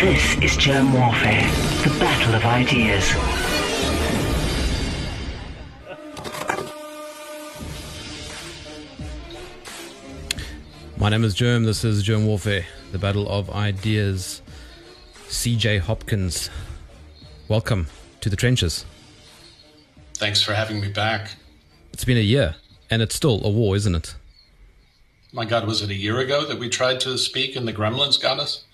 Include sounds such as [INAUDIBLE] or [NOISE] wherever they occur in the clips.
This is Jerm Warfare, the battle of ideas. My name is Jerm. This is Jerm Warfare, the battle of ideas. CJ Hopkins, welcome to the trenches. Thanks for having me back. It's been a year, and it's still a war, isn't it? My God, was it a year ago that we tried to speak and the gremlins got us?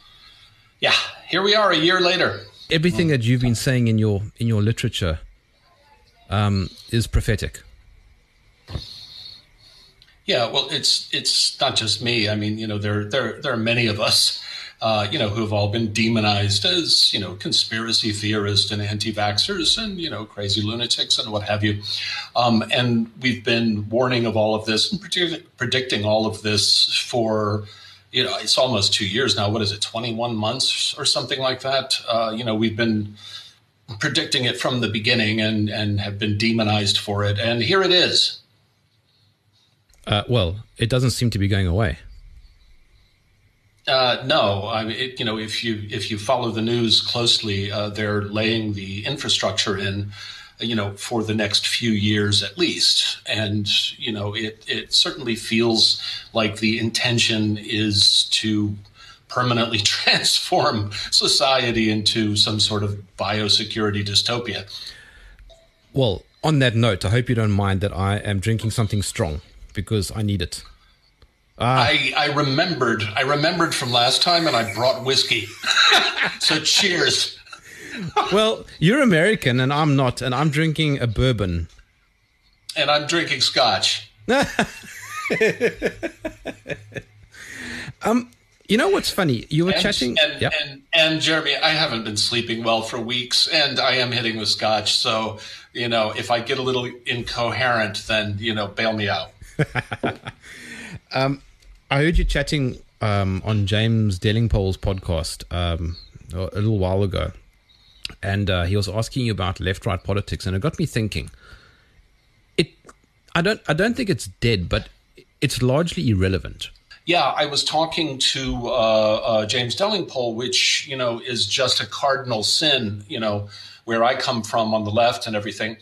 Yeah, here we are a year later. Everything that you've been saying in your in your literature um, is prophetic. Yeah, well, it's it's not just me. I mean, you know, there there there are many of us, uh, you know, who have all been demonized as you know conspiracy theorists and anti-vaxxers and you know crazy lunatics and what have you. Um, and we've been warning of all of this and predict- predicting all of this for you know it's almost two years now. What is it, twenty one months or something like that? Uh, you know, we've been predicting it from the beginning and and have been demonized for it, and here it is. Uh, well, it doesn't seem to be going away. Uh, no, I mean, it, you know, if you if you follow the news closely, uh, they're laying the infrastructure in, you know, for the next few years at least, and you know, it it certainly feels like the intention is to permanently [LAUGHS] transform society into some sort of biosecurity dystopia. Well, on that note, I hope you don't mind that I am drinking something strong because I need it. Ah. I, I remembered I remembered from last time and I brought whiskey. [LAUGHS] so cheers. Well, you're American and I'm not, and I'm drinking a bourbon. And I'm drinking scotch. [LAUGHS] um you know what's funny? You were and, chatting, and, yep. and, and Jeremy, I haven't been sleeping well for weeks, and I am hitting with scotch. So, you know, if I get a little incoherent, then you know, bail me out. [LAUGHS] um, I heard you chatting um, on James Delingpole's podcast um, a little while ago, and uh, he was asking you about left-right politics, and it got me thinking. It, I don't, I don't think it's dead, but it's largely irrelevant. Yeah, I was talking to uh, uh, James Delingpole, which you know is just a cardinal sin. You know where I come from on the left and everything.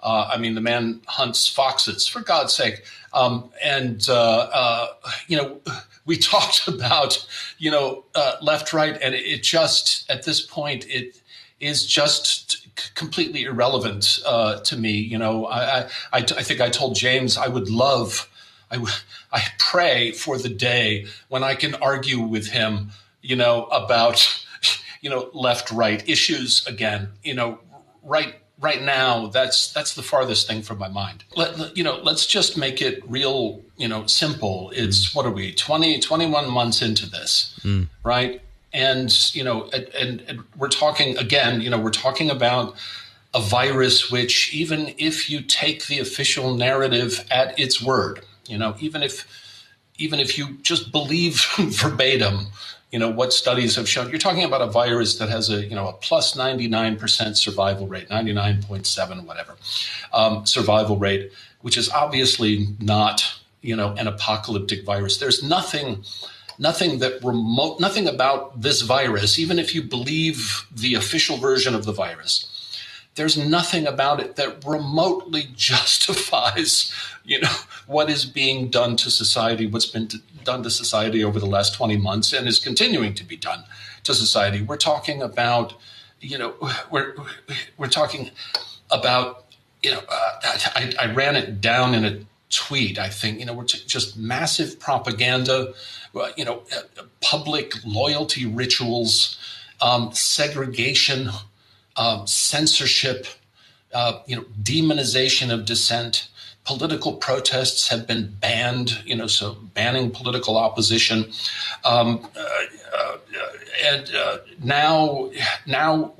Uh, I mean, the man hunts foxes, for God's sake. Um, and, uh, uh, you know, we [LAUGHS] talked about, you know, uh, left, right, and it just, at this point, it is just completely irrelevant uh, to me. You know, I, I, I, think I told James I would love, I, I pray for the day when I can argue with him, you know, about, you know, left, right issues again, you know, right right now that's that's the farthest thing from my mind Let, you know let's just make it real you know simple it's mm. what are we 20 21 months into this mm. right and you know and, and, we're talking again you know we're talking about a virus which even if you take the official narrative at its word you know even if even if you just believe [LAUGHS] verbatim you know what studies have shown you're talking about a virus that has a you know a plus 99% survival rate 99.7 whatever um, survival rate which is obviously not you know an apocalyptic virus. There's nothing nothing that remote nothing about this virus even if you believe the official version of the virus there's nothing about it that remotely [LAUGHS] justifies you know what is being done to society what's been done to society over the last 20 months and is continuing to be done to society. We're talking about you know we're we're talking about you know uh, I, I, ran it down in a tweet i think you know we're t- just massive propaganda you know uh, public loyalty rituals um, segregation um, censorship, uh, you know, demonization of dissent. Political protests have been banned, you know, so banning political opposition. Um, uh, uh, and uh, now, now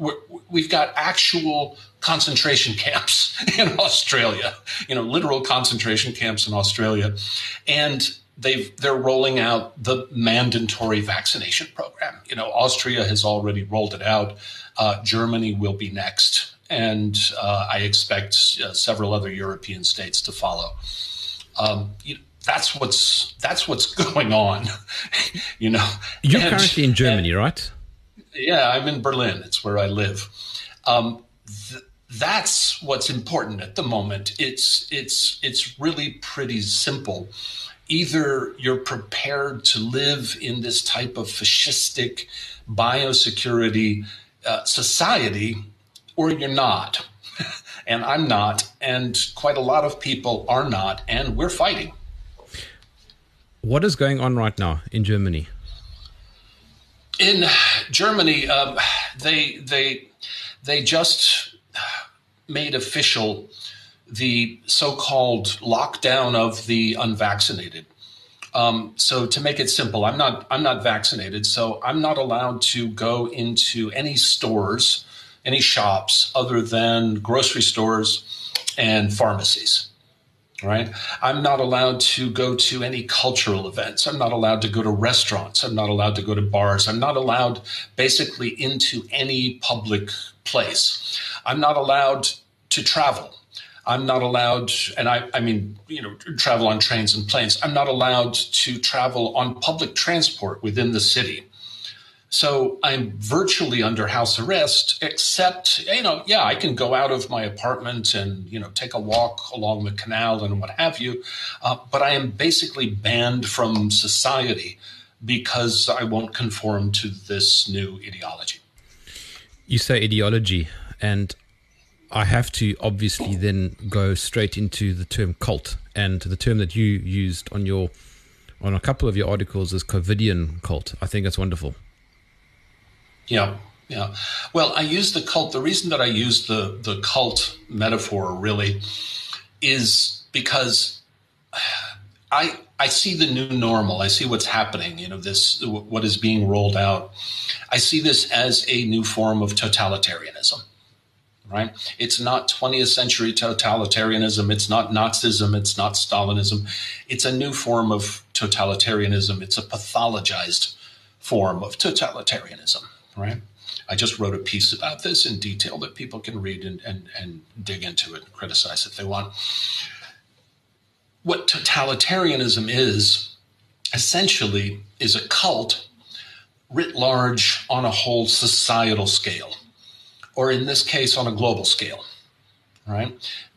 we've got actual concentration [LAUGHS] camps in Australia, you know, literal concentration camps in Australia. And they've they're rolling out the mandatory vaccination program. You know, Austria has already rolled it out. Uh, Germany will be next, and uh, I expect uh, several other European states to follow. Um, you, that's what's that's what's [LAUGHS] going on. [LAUGHS] you know, you're and, currently in Germany, and, right? Yeah, I'm in Berlin. It's where I live. Um, th- that's what's important at the moment. It's it's it's really pretty simple. Either you're prepared to live in this type of fascistic biosecurity uh, society, or you're not. [LAUGHS] and I'm not, and quite a lot of people are not, and we're fighting. What is going on right now in Germany? In Germany, um, they they they just made official the so-called lockdown of the unvaccinated. Um, so to make it simple, I'm not I'm not vaccinated, so I'm not allowed to go into any stores, any shops other than grocery stores and pharmacies. Right? I'm not allowed to go to any cultural events. I'm not allowed to go to restaurants. I'm not allowed to go to bars. I'm not allowed basically into any public place. I'm not allowed to travel. I'm not allowed, and I, I mean, you know, travel on trains and planes. I'm not allowed to travel on public transport within the city. So I'm virtually under house arrest, except, you know, yeah, I can go out of my apartment and, you know, take a walk along the canal and what have you. Uh, but I am basically banned from society because I won't conform to this new ideology. You say ideology, and I have to obviously then go straight into the term cult and the term that you used on your on a couple of your articles is COVIDian cult. I think that's wonderful. Yeah, yeah. Well, I use the cult. The reason that I use the the cult metaphor really is because I I see the new normal. I see what's happening. You know, this what is being rolled out. I see this as a new form of totalitarianism right? It's not 20th century totalitarianism. It's not Nazism. It's not Stalinism. It's a new form of totalitarianism. It's a pathologized form of totalitarianism, right? I just wrote a piece about this in detail that people can read and, and, and dig into it and criticize if they want. What totalitarianism is, essentially, is a cult writ large on a whole societal scale or in this case on a global scale right?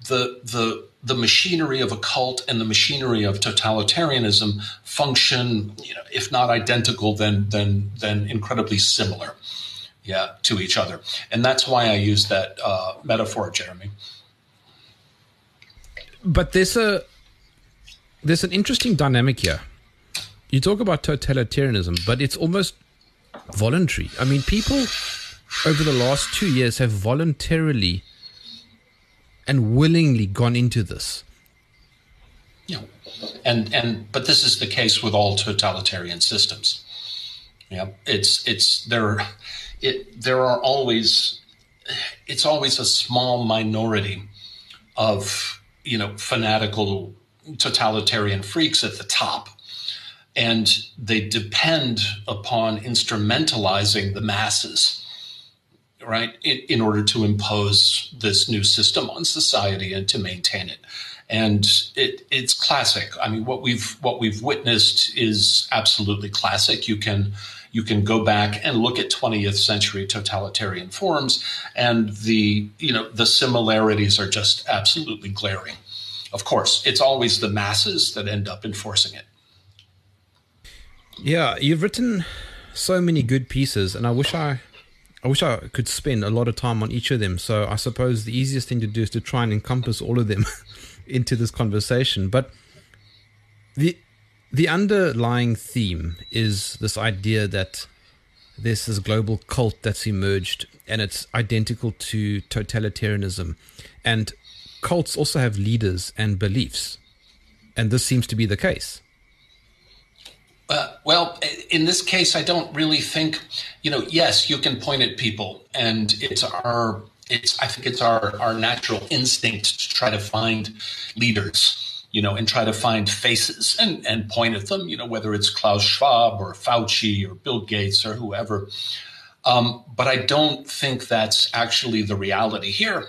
The the the machinery of a cult and the machinery of totalitarianism function you know, if not identical then then then incredibly similar yeah to each other. And that's why i use that uh, metaphor jeremy. But there's a there's an interesting dynamic here. You talk about totalitarianism but it's almost voluntary. I mean people over the last two years have voluntarily and willingly gone into this. Yeah, and and but this is the case with all totalitarian systems. Yeah, it's it's there. It there are always it's always a small minority of you know fanatical totalitarian freaks at the top and they depend upon instrumentalizing the masses right, in, in order to impose this new system on society and to maintain it. And it, it's classic. I mean, what we've what we've witnessed is absolutely classic. You can you can go back and look at 20th century totalitarian forms, and the you know the similarities are just absolutely glaring. Of course, it's always the masses that end up enforcing it. Yeah, you've written so many good pieces, and I wish I I wish I could spend a lot of time on each of them. So I suppose the easiest thing to do is to try and encompass all of them [LAUGHS] into this conversation. But the the underlying theme is this idea that there's this global cult that's emerged and it's identical to totalitarianism. And cults also have leaders and beliefs. And this seems to be the case. Uh, well, in this case, I don't really think, you know, yes, you can point at people, and it's our, it's, I think it's our, our natural instinct to try to find leaders, you know, and try to find faces and, and point at them, you know, whether it's Klaus Schwab or Fauci or Bill Gates or whoever. Um, but I don't think that's actually the reality here.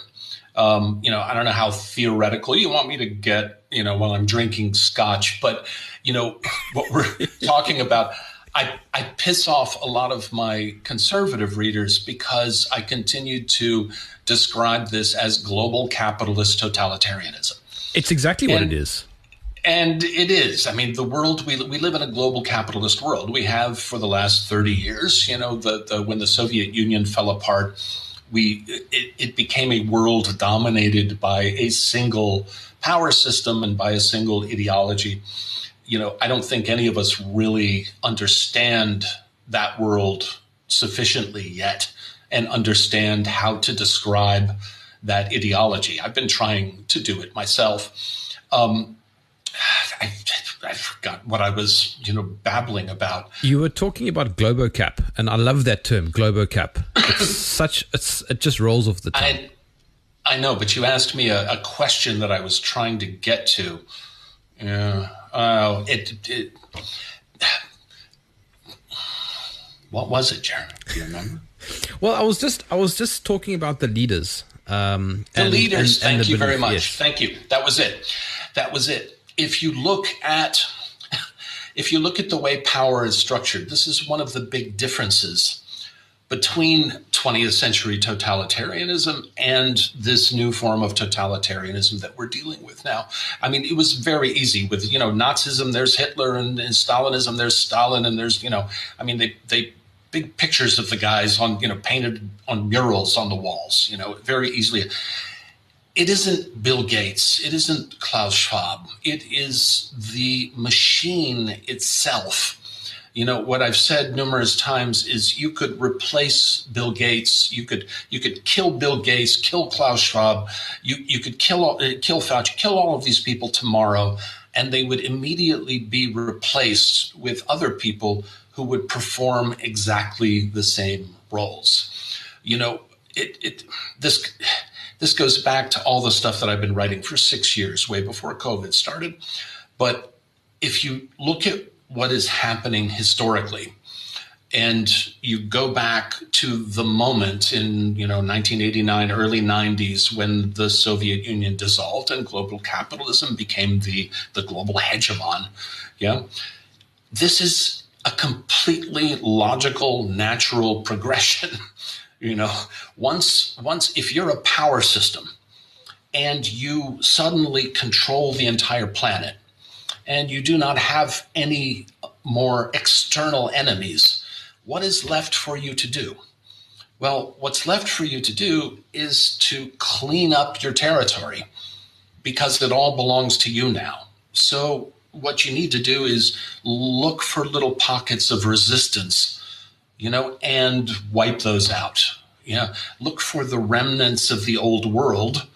Um, you know, I don't know how theoretical you want me to get, you know, while I'm drinking scotch, but you know, what we're [LAUGHS] talking about. I, I piss off a lot of my conservative readers because I continue to describe this as global capitalist totalitarianism. It's exactly what it is. And it is. I mean, the world we we live in a global capitalist world. We have for the last thirty years. You know, the, the when the Soviet Union fell apart, we it, it became a world dominated by a single power system and by a single ideology. You know, I don't think any of us really understand that world sufficiently yet and understand how to describe that ideology. I've been trying to do it myself. Um, I, I, forgot what I was, you know, babbling about. You were talking about globocap, and I love that term, globocap. It's [COUGHS] such, it's, it just rolls off the tongue. I, I know, but you asked me a, a, question that I was trying to get to. Yeah, uh, it, it, What was it, Jeremy? Do you remember? well, I was just, I was just talking about the leaders. Um, the and, leaders. And, thank and you very much. Yes. Thank you. That was it. That was it if you look at [LAUGHS] if you look at the way power is structured, this is one of the big differences between 20th century totalitarianism and this new form of totalitarianism that we're dealing with now. I mean, it was very easy with, you know, Nazism, there's Hitler, and, and Stalinism, there's Stalin, and there's, you know, I mean, they, they, big pictures of the guys on, you know, painted on murals on the walls, you know, very easily it isn't Bill Gates, it isn't Klaus Schwab, it is the machine itself. You know what I've said numerous times is you could replace Bill Gates, you could you could kill Bill Gates, kill Klaus Schwab, you you could kill uh, kill Fauci, kill all of these people tomorrow, and they would immediately be replaced with other people who would perform exactly the same roles. You know, it it this this goes back to all the stuff that I've been writing for six years, way before COVID started. But if you look at what is happening historically, and you go back to the moment in you know 1989 early 90s when the soviet union dissolved and global capitalism became the the global hegemon. Yeah. This is a completely logical natural [LAUGHS] progression. You know, once once if you're a power system and you suddenly control the entire planet and you do not have any more external enemies, what is left for you to do? Well, what's left for you to do is to clean up your territory because it all belongs to you now. So, what you need to do is look for little pockets of resistance you know, and wipe those out. Yeah, look for the remnants of the old world.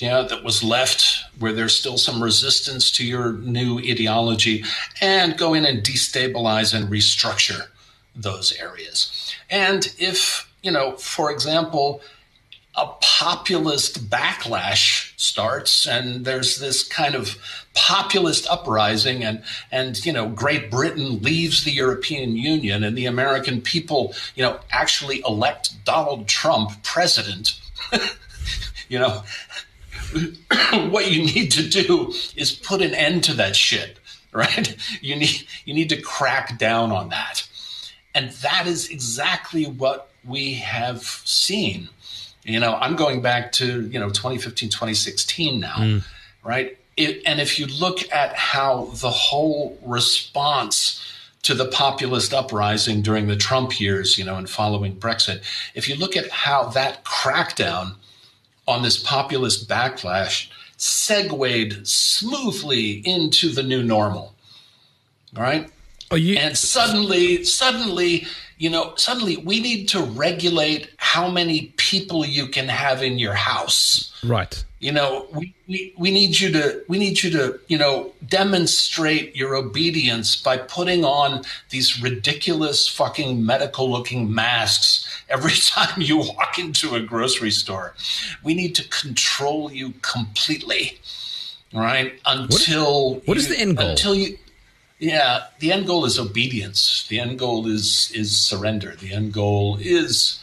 Yeah, that was left where there's still some resistance to your new ideology, and go in and destabilize and restructure those areas. And if, you know, for example, a populist backlash starts and there's this kind of populist uprising and and you know Great Britain leaves the European Union and the American people you know actually elect Donald Trump president [LAUGHS] you know [COUGHS] what you need to do is put an end to that shit right [LAUGHS] you need you need to crack down on that and that is exactly what we have seen you know, I'm going back to, you know, 2015, 2016 now, mm. right? It, and if you look at how the whole response to the populist uprising during the Trump years, you know, and following Brexit, if you look at how that crackdown on this populist backlash segued smoothly into the new normal, right? You- and suddenly, suddenly, you know, suddenly we need to regulate how many people you can have in your house. Right. You know, we, we, we need you to we need you to, you know, demonstrate your obedience by putting on these ridiculous fucking medical looking masks every [LAUGHS] time you walk into a grocery store. We need to control you completely. Right? Until what is, what you, is the end goal? Until you yeah, the end goal is obedience. The end goal is is surrender. The end goal is,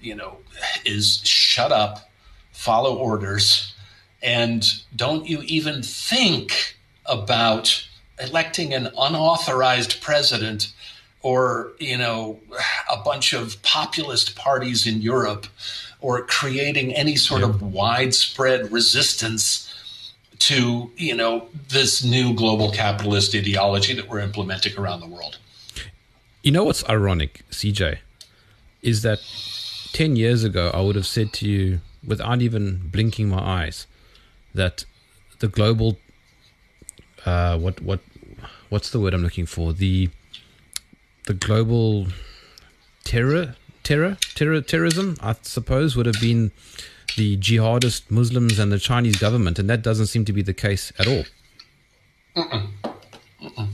you know, is shut up, follow orders, and don't you even think about electing an unauthorized president or you know a bunch of populist parties in Europe or creating any sort of widespread resistance to you know this new global capitalist ideology that we're implementing around the world. You know what's ironic, CJ, is that 10 years ago I would have said to you without even blinking my eyes that the global uh, what what what's the word I'm looking for? The the global terror terror terror terrorism I suppose would have been the jihadist Muslims and the Chinese government, and that doesn't seem to be the case at all. Mm-mm. Mm-mm.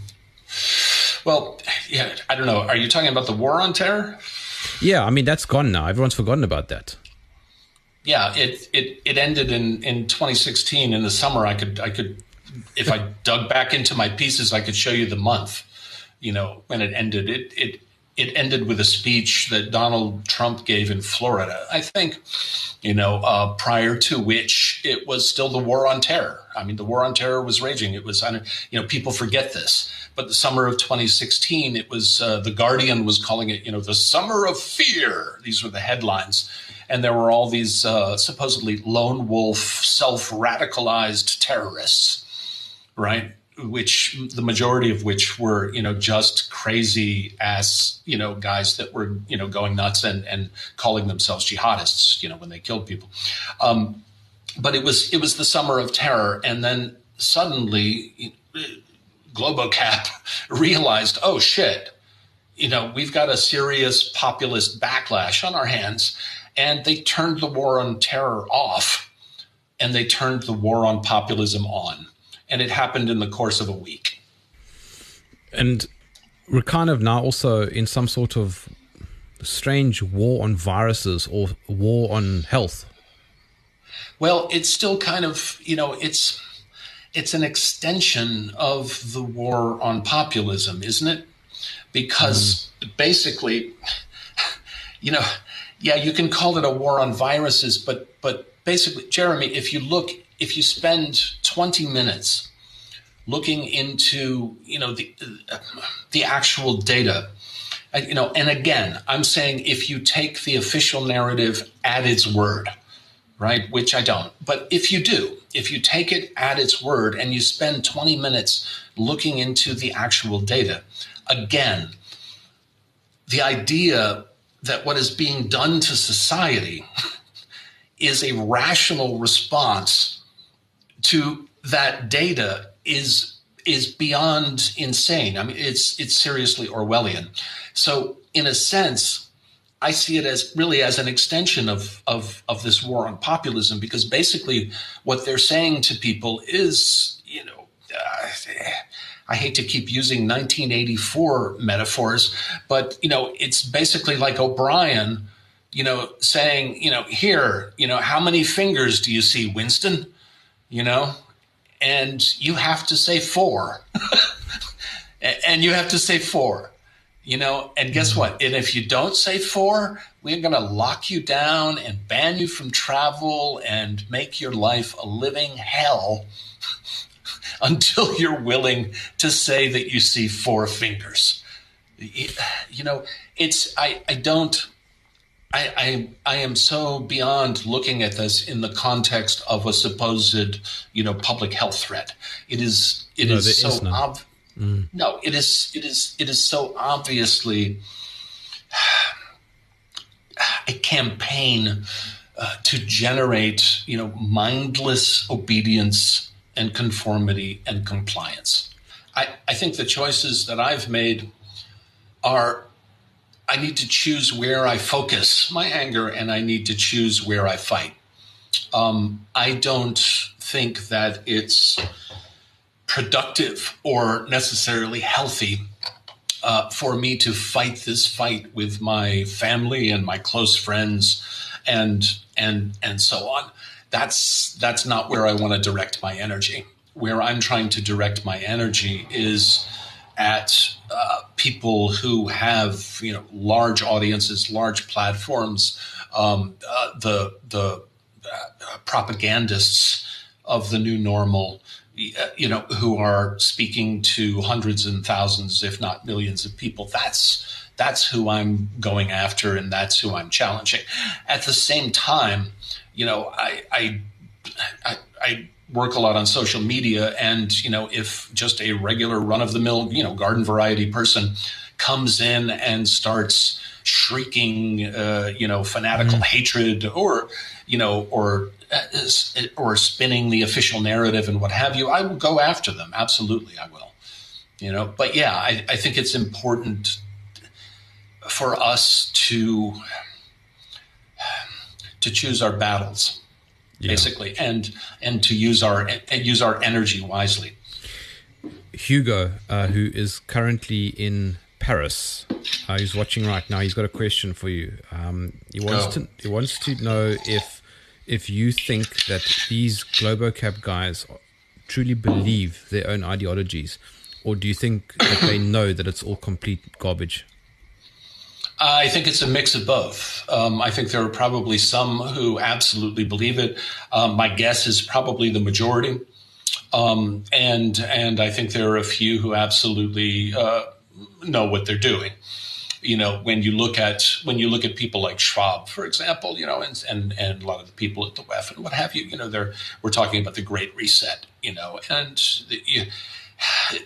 Well, yeah, I don't know. Are you talking about the war on terror? Yeah, I mean that's gone now. Everyone's forgotten about that. Yeah, it it it ended in in 2016 in the summer. I could I could if I dug back into my pieces, I could show you the month. You know when it ended. It it it ended with a speech that Donald Trump gave in Florida. I think, you know, uh, prior to which it was still the war on terror. I mean, the war on terror was raging. It was, you know, people forget this, but the summer of 2016, it was uh, the Guardian was calling it, you know, the summer of fear. These were the headlines, and there were all these uh, supposedly lone wolf, self-radicalized terrorists, right? Which the majority of which were you know just crazy ass you know guys that were you know going nuts and and calling themselves jihadists you know when they killed people. Um, but it was it was the summer of terror and then suddenly globocap [LAUGHS] realized oh shit you know we've got a serious populist backlash on our hands and they turned the war on terror off and they turned the war on populism on and it happened in the course of a week. And we're kind of now also in some sort of strange war on viruses or war on health. Well, it's still kind of, you know, it's it's an extension of the war on populism, isn't it? Because mm. basically, [LAUGHS] you know, yeah, you can call it a war on viruses, but but basically, Jeremy, if you look if you spend 20 minutes looking into you know the the actual data. You know and again i'm saying if you take the official narrative at its word right which i don't but if you do if you take it at its word and you spend 20 minutes looking into the actual data again the idea that what is being done to society [LAUGHS] is a rational response to that data is is beyond insane. I mean, it's it's seriously Orwellian. So, in a sense, I see it as really as an extension of of of this war on populism because basically what they're saying to people is, you know. Uh, I hate to keep using 1984 metaphors, but you know, it's basically like O'Brien, you know, saying, you know, here, you know, how many fingers do you see, Winston? you know, and you have to say four. [LAUGHS] and you have to say four, you know, and guess what? And if you don't say four, we're going to lock you down and ban you from travel and make your life a living hell [LAUGHS] until you're willing to say that you see four fingers. You know, it's, I, I don't, I, I, I am so beyond looking at this in the context of a supposed you know public health threat. It is it no, is so is ob- mm. no it is it is it is so obviously a campaign uh, to generate you know mindless obedience and conformity and compliance. I, I think the choices that I've made are I need to choose where I focus my anger and I need to choose where I fight. Um, I don't think that it's productive or necessarily healthy uh, for me to fight this fight with my family and my close friends and and and so on. That's that's not where I want to direct my energy. Where I'm trying to direct my energy is at uh, people who have you know large audiences, large platforms, um, uh, the the uh, propagandists of the new normal, you know, who are speaking to hundreds and thousands, if not millions of people. That's that's who I'm going after, and that's who I'm challenging. At the same time, you know, I I, I, I work a lot on social media, and you know, if just a regular run of the mill, you know, garden variety person comes in and starts shrieking, uh, you know, fanatical mm. hatred or, you know, or uh, or spinning the official narrative and what have you, I will go after them. Absolutely, I will. You know, but yeah, I, I think it's important for us to to choose our battles, yeah. basically, and and to use our and use our energy wisely. Hugo, uh, who is currently in Paris. Uh, he's watching right now. He's got a question for you. Um, he wants to he wants to know if if you think that these Globocap guys truly believe their own ideologies, or do you think that they know that it's all complete garbage? I think it's a mix of both. Um, I think there are probably some who absolutely believe it. Um, my guess is probably the majority, um, and and I think there are a few who absolutely uh, know what they're doing. You know, when you look at when you look at people like Schwab, for example, you know, and and, and a lot of the people at the WEF and what have you, you know, they're we're talking about the Great Reset, you know, and the, you,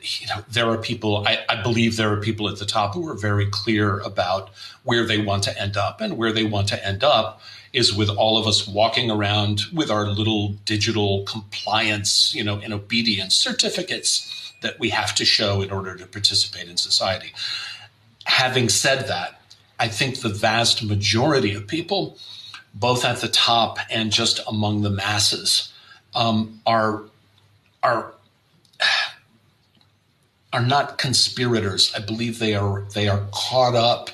you know, there are people, I, I, believe there are people at the top who are very clear about where they want to end up. And where they want to end up is with all of us walking around with our little digital compliance, you know, and obedience certificates that we have to show in order to participate in society. Having said that, I think the vast majority of people, both at the top and just among the masses, um, are are are not conspirators. I believe they are they are caught up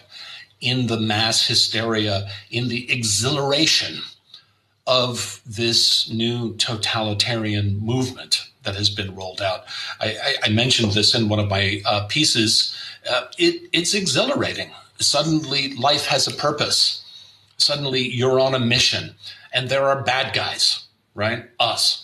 in the mass hysteria, in the exhilaration of this new totalitarian movement that has been rolled out. I, I, I mentioned this in one of my uh, pieces. Uh, it, it's exhilarating. Suddenly, life has a purpose. Suddenly, you're on a mission, and there are bad guys, right? Us.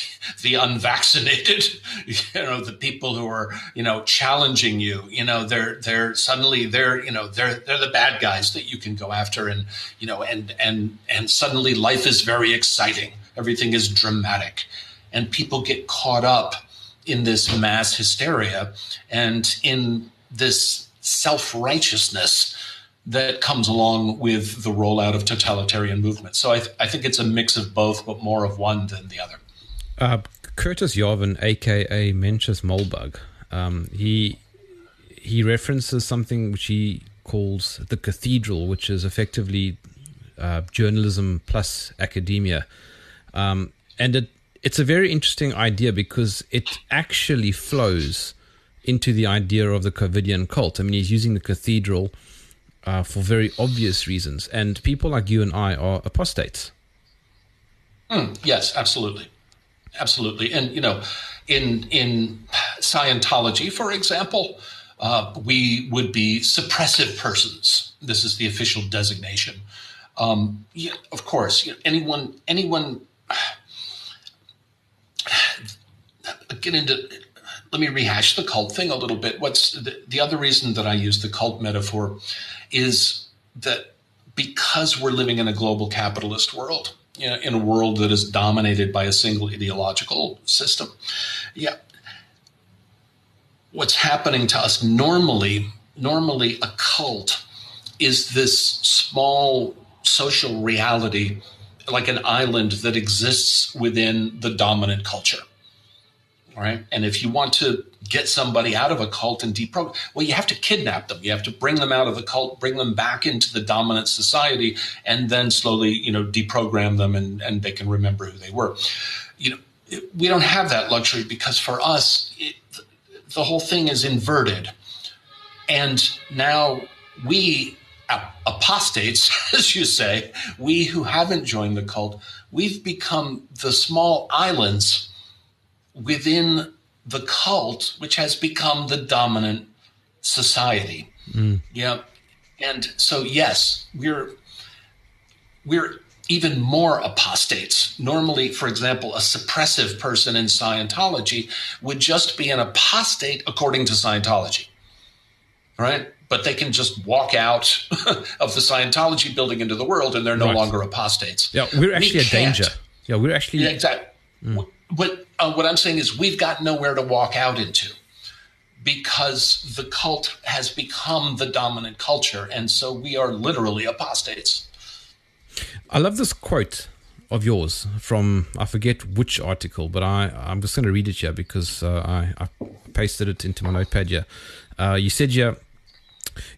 [LAUGHS] the unvaccinated, [LAUGHS] you know, the people who are, you know, challenging you, you know, they're they're suddenly they're, you know, they're they're the bad guys that you can go after and, you know, and and and suddenly life is very exciting. Everything is dramatic and people get caught up in this mass hysteria and in this self righteousness that comes along with the rollout of totalitarian movements. So I, th- I, think it's a mix of both, but more of one than the other. Uh, Curtis Yarvin, aka Mencius Moldbug, um, he he references something which he calls the cathedral, which is effectively uh, journalism plus academia, um, and it it's a very interesting idea because it actually flows into the idea of the Covidian cult. I mean, he's using the cathedral uh, for very obvious reasons, and people like you and I are apostates. Mm, yes, absolutely, absolutely, and you know, in in Scientology, for example, uh, we would be suppressive persons. This is the official designation. Um, yeah, of course, you know, anyone anyone [SIGHS] get into let me rehash the cult thing a little bit. What's the, the other reason that I use the cult metaphor is that because we're living in a global capitalist world, you know, in a world that is dominated by a single ideological system, yeah, what's happening to us normally, normally a cult is this small social reality, like an island that exists within the dominant culture right? And if you want to get somebody out of a cult and deprogram, well, you have to kidnap them. You have to bring them out of the cult, bring them back into the dominant society, and then slowly, you know, deprogram them and, and they can remember who they were. You know, we don't have that luxury because for us, it, the whole thing is inverted. And now we, apostates, [LAUGHS] as you say, we who haven't joined the cult, we've become the small islands within the cult, which has become the dominant society. Mm. Yeah. And so, yes, we're, we're, even more apostates. Normally, for example, a suppressive person in Scientology would just be an apostate according to Scientology, right? But they can just walk out [LAUGHS] of the Scientology building into the world and they're no Right. longer apostates. Yeah, we're actually We a danger. Yeah, we're actually. Yeah, exactly. What uh, what I'm saying is we've got nowhere to walk out into because the cult has become the dominant culture, and so we are literally apostates. I love this quote of yours from I forget which article, but I I'm just going to read it here because uh, I I pasted it into my notepad here. Uh, you said here.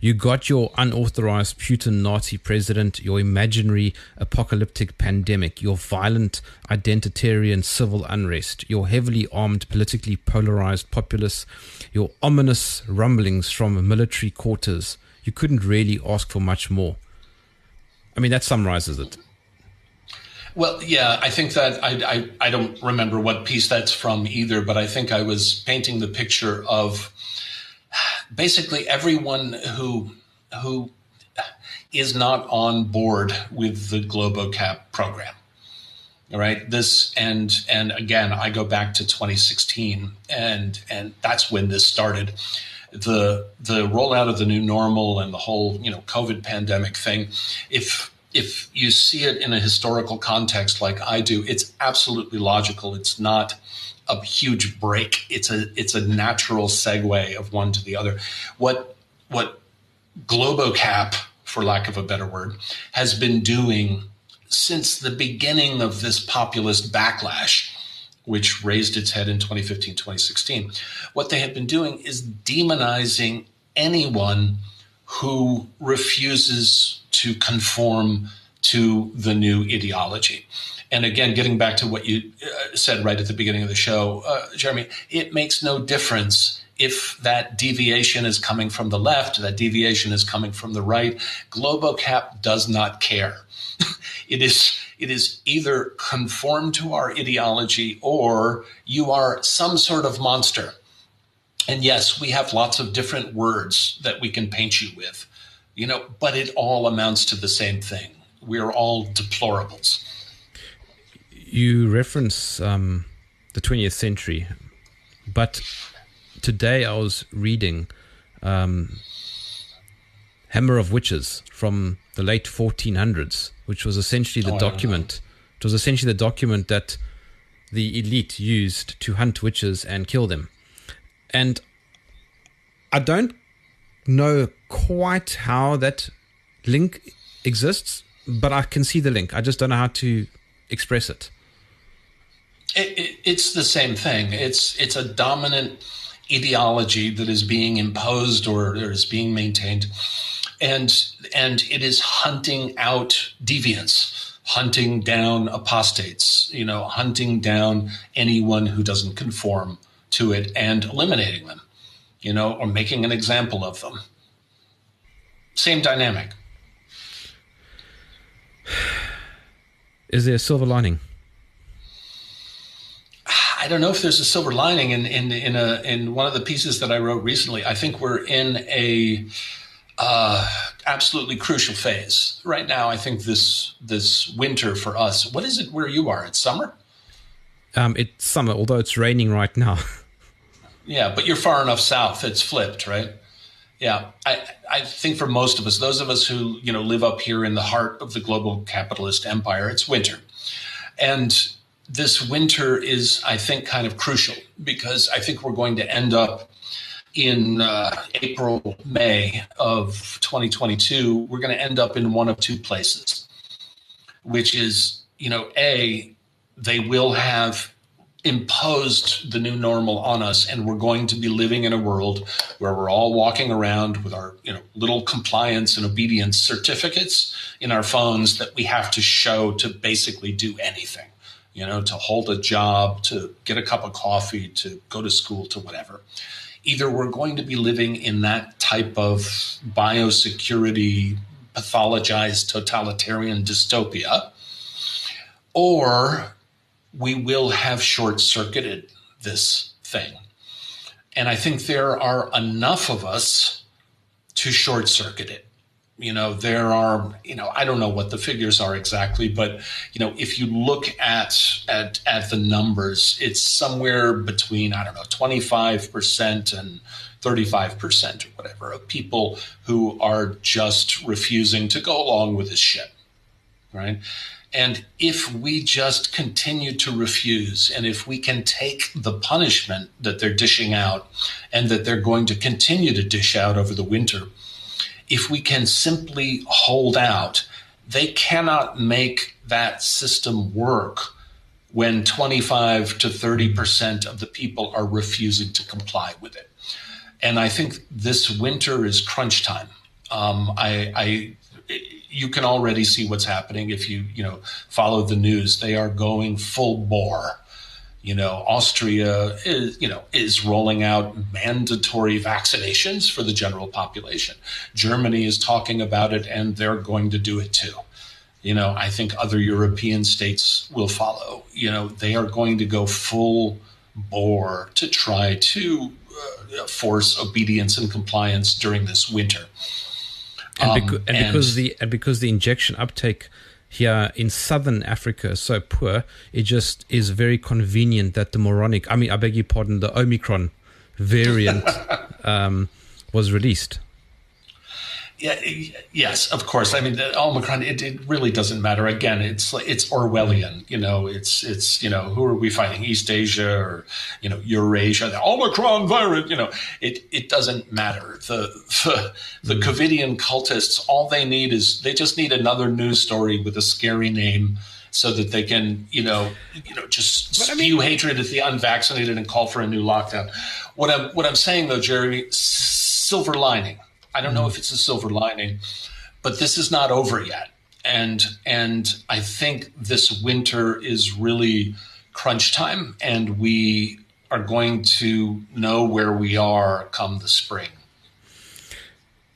You got your unauthorized Putin Nazi president, your imaginary apocalyptic pandemic, your violent identitarian civil unrest, your heavily armed, politically polarized populace, your ominous rumblings from military quarters. You couldn't really ask for much more. I mean, that summarizes it. Well, yeah, I think that I, I I don't remember what piece that's from either, but I think I was painting the picture of basically everyone who who is not on board with the GloboCap program. All right, this and and again, I go back to 2016, and and that's when this started. The the rollout of the new normal and the whole you know COVID pandemic thing. If if you see it in a historical context like I do, it's absolutely logical. It's not a huge break. It's a it's a natural segue of one to the other. What what Globocap, for lack of a better word, has been doing since the beginning of this populist backlash, which raised its head in 2015, 2016, what they have been doing is demonizing anyone who refuses to conform to the new ideology. And again, getting back to what you uh, said right at the beginning of the show, uh, Jeremy, it makes no difference if that deviation is coming from the left, that deviation is coming from the right. Globocap does not care. [LAUGHS] it is it is either conform to our ideology or you are some sort of monster. And yes, we have lots of different words that we can paint you with, you know, but it all amounts to the same thing. We're all deplorables. You reference um, the 20th century, but today I was reading um, Hammer of Witches from the late 1400s, which was essentially the Oh, document. It was essentially the document that the elite used to hunt witches and kill them. And I don't know quite how that link exists, but I can see the link. I just don't know how to express it. It, it, it's the same thing. It's it's a dominant ideology that is being imposed or, or is being maintained, and and it is hunting out deviants, hunting down apostates, you know, hunting down anyone who doesn't conform to it and eliminating them, you know, or making an example of them. Same dynamic. Is there a silver lining? I don't know if there's a silver lining in in in a in one of the pieces that I wrote recently. I think we're in a uh, absolutely crucial phase right now. I think this this winter for us. What is it where you are? It's summer. Um, it's summer, although it's raining right now. [LAUGHS] Yeah, but you're far enough south. It's flipped, right? Yeah, I I think for most of us, those of us who you know live up here in the heart of the global capitalist empire, it's winter, and this winter is, I think, kind of crucial because I think we're going to end up in uh, April, May of 2022. We're going to end up in one of two places, which is, you know, A, they will have imposed the new normal on us and we're going to be living in a world where we're all walking around with our you know little compliance and obedience certificates in our phones that we have to show to basically do anything you know to hold a job to get a cup of coffee to go to school to whatever either we're going to be living in that type of biosecurity pathologized totalitarian dystopia or we will have short circuited this thing. And I think there are enough of us to short circuit it. You know, there are, you know, I don't know what the figures are exactly, but you know, if you look at at at the numbers, it's somewhere between I don't know, twenty five percent and 35% or whatever of people who are just refusing to go along with this shit. Right. And if we just continue to refuse, and if we can take the punishment that they're dishing out and that they're going to continue to dish out over the winter, if we can simply hold out, they cannot make that system work when 25 to 30% of the people are refusing to comply with it. And I think this winter is crunch time. Um, I, I you can already see what's happening if you you know follow the news. They are going full bore. You know, Austria is you know is rolling out mandatory vaccinations for the general population. Germany is talking about it, and they're going to do it too. You know, I think other European states will follow. You know, they are going to go full bore to try to uh, force obedience and compliance during this winter. And, beca- um, and, and because the and because the injection uptake here in southern Africa is so poor, it just is very convenient that the moronic, I mean, I beg your pardon, the Omicron variant [LAUGHS] um, was released. Yeah, yes, of course. I mean, the Omicron. It, it really doesn't matter. Again, it's it's Orwellian. You know, it's it's you know who are we fighting? East Asia or you know Eurasia? The Omicron virus. You know, it it doesn't matter. The the, the mm. Covidian cultists. All they need is they just need another news story with a scary name so that they can, you know, you know, just spew I mean, hatred at the unvaccinated and call for a new lockdown. What I'm what I'm saying though, Jeremy, silver lining I don't know mm. if it's a silver lining, but this is not over yet. And and I think this winter is really crunch time, and we are going to know where we are come the spring.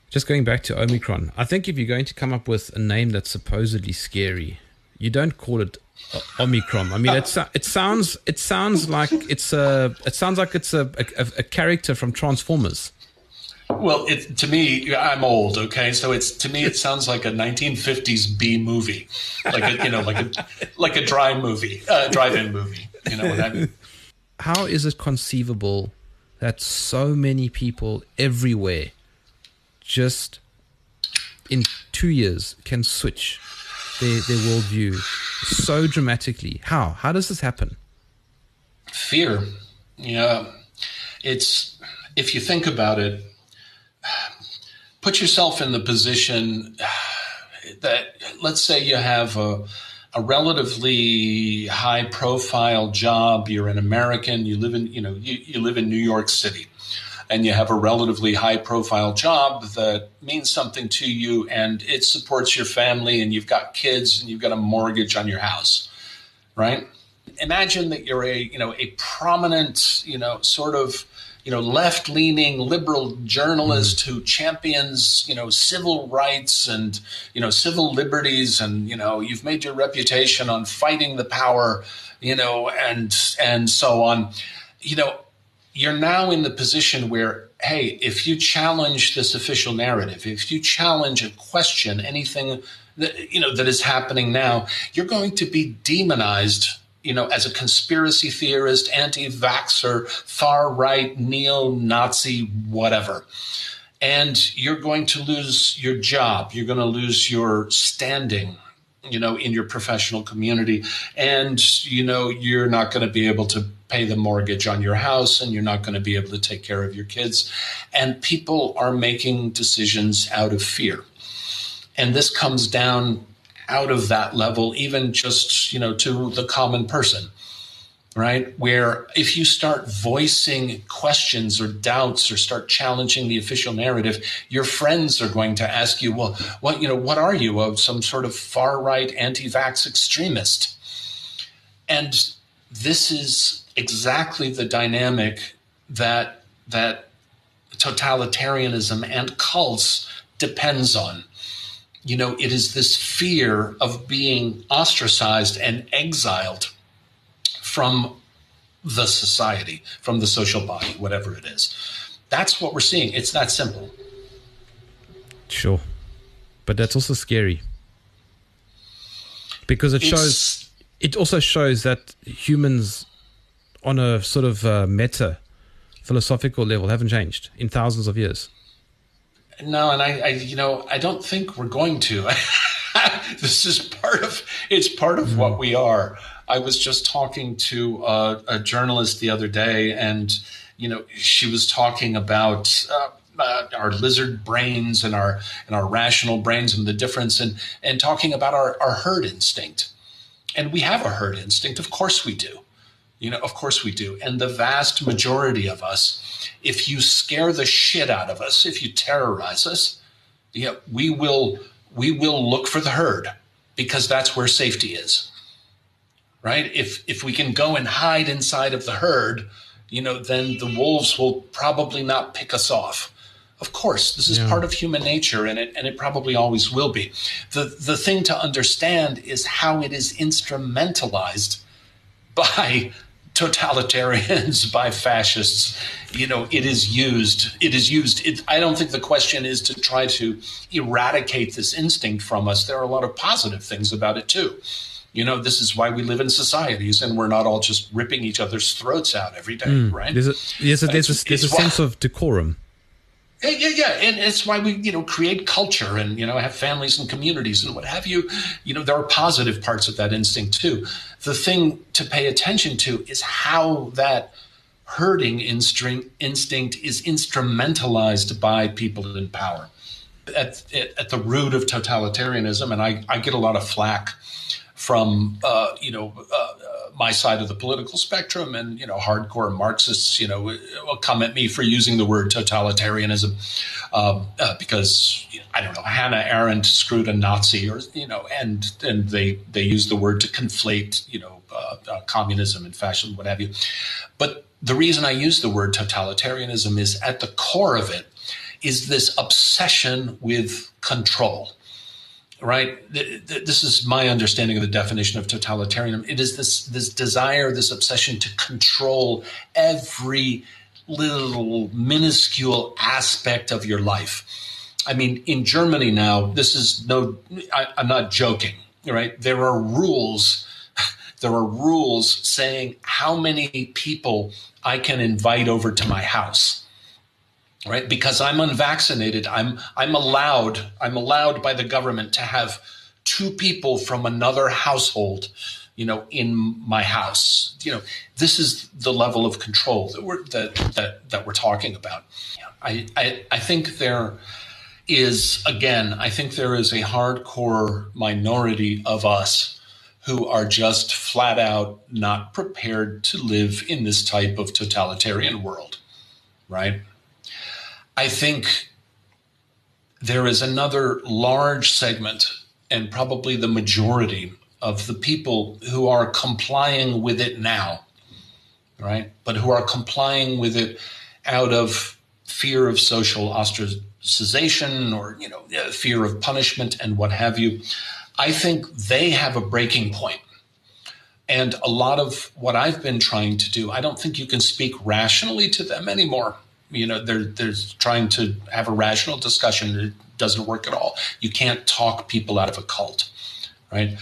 Just going back to Omicron, I think if you're going to come up with a name that's supposedly scary, you don't call it uh, Omicron. I mean, it's it sounds it sounds like it's a it sounds like it's a, a, a character from Transformers. Well, it, to me, I'm old. Okay, so it's to me, it sounds like a 1950s B movie, like a you know, like a like a dry movie, uh, drive-in movie. You know what I mean? How is it conceivable that so many people everywhere just in two years can switch their their worldview so dramatically? How? How does this happen? Fear. Yeah, it's if you think about it put yourself in the position that let's say you have a, a relatively high profile job you're an american you live in you know you, you live in new york city and you have a relatively high profile job that means something to you and it supports your family and you've got kids and you've got a mortgage on your house right? Imagine that you're a you know a prominent you know sort of you know, left-leaning liberal journalist mm. who champions, you know, civil rights and, you know, civil liberties and, you know, you've made your reputation on fighting the power, you know, and and so on. You know, you're now in the position where hey, if you challenge this official narrative, if you challenge and question anything that you know that is happening now, you're going to be demonized you know, as a conspiracy theorist, anti vaxxer, far right, neo Nazi, whatever. And you're going to lose your job. You're going to lose your standing, you know, in your professional community. And, you know, you're not going to be able to pay the mortgage on your house and you're not going to be able to take care of your kids. And people are making decisions out of fear. And this comes down out of that level, even just, you know, to the common person, right? Where if you start voicing questions or doubts or start challenging the official narrative, your friends are going to ask you, well, what, you know, what are you of some sort of far right anti vax extremist? And this is exactly the dynamic that, that totalitarianism and cults depends on you know, it is this fear of being ostracized and exiled from the society, from the social body, whatever it is. That's what we're seeing. It's that simple. Sure. but that's also scary because it shows. It also shows that humans, on a sort of uh, meta philosophical level, haven't changed in thousands of years. No, and I, I, you know, I don't think we're going to. [LAUGHS] this is part of it's part of what we are. I was just talking to uh, a journalist the other day, and you know, she was talking about uh, uh, our lizard brains and our and our rational brains and the difference, and and talking about our, our herd instinct. And we have a herd instinct, of course we do. You know, of course we do. And the vast majority of us, if you scare the shit out of us, if you terrorize us, you know, we will we will look for the herd because that's where safety is. Right? If if we can go and hide inside of the herd, you know, then the wolves will probably not pick us off. Of course, this is Yeah. part of human nature and it and it probably always will be. The the thing to understand is how it is instrumentalized [LAUGHS] by totalitarians, [LAUGHS] by fascists. You know, it is used. It is used. It, I don't think the question is to try to eradicate this instinct from us. There are a lot of positive things about it too. You know, this is why we live in societies, and we're not all just ripping each other's throats out every day, hmm. right? There's a there's a, there's a, there's a sense of decorum. Yeah, yeah, yeah, and it's why we, you know, create culture and you know have families and communities and what have you. You know, there are positive parts of that instinct too. The thing to pay attention to is how that herding instinct is instrumentalized by people in power. At, at, at the root of totalitarianism, and I, I get a lot of flack from uh, you know uh, uh, my side of the political spectrum, and you know hardcore Marxists, you know, will come at me for using the word totalitarianism um, uh, because I don't know Hannah Arendt screwed a Nazi, or you know, and and they they use the word to conflate you know uh, uh, communism and fascism, what have you. But the reason I use the word totalitarianism is at the core of it is this obsession with control right? Th- th- This is my understanding of the definition of totalitarianism. It is this this desire, this obsession to control every little minuscule aspect of your life. I mean, in Germany now, this is no. I, I'm not joking. Right? There are rules. [LAUGHS] There are rules saying how many people I can invite over to my house right? Because i'm unvaccinated i'm i'm allowed i'm allowed by the government to have two people from another household you know in my house. You know this is the level of control that we're that that, that we're talking about. I, I i think there is again i think there is a hardcore minority of us who are just flat out not prepared to live in this type of totalitarian world right I think there is another large segment, and probably the majority of the people who are complying with it now, right? But who are complying with it out of fear of social ostracization or, you know, fear of punishment and what have you. I think they have a breaking point. And a lot of what I've been trying to do, I don't think you can speak rationally to them anymore you know they're they're trying to have a rational discussion it doesn't work at all. You can't talk people out of a cult right?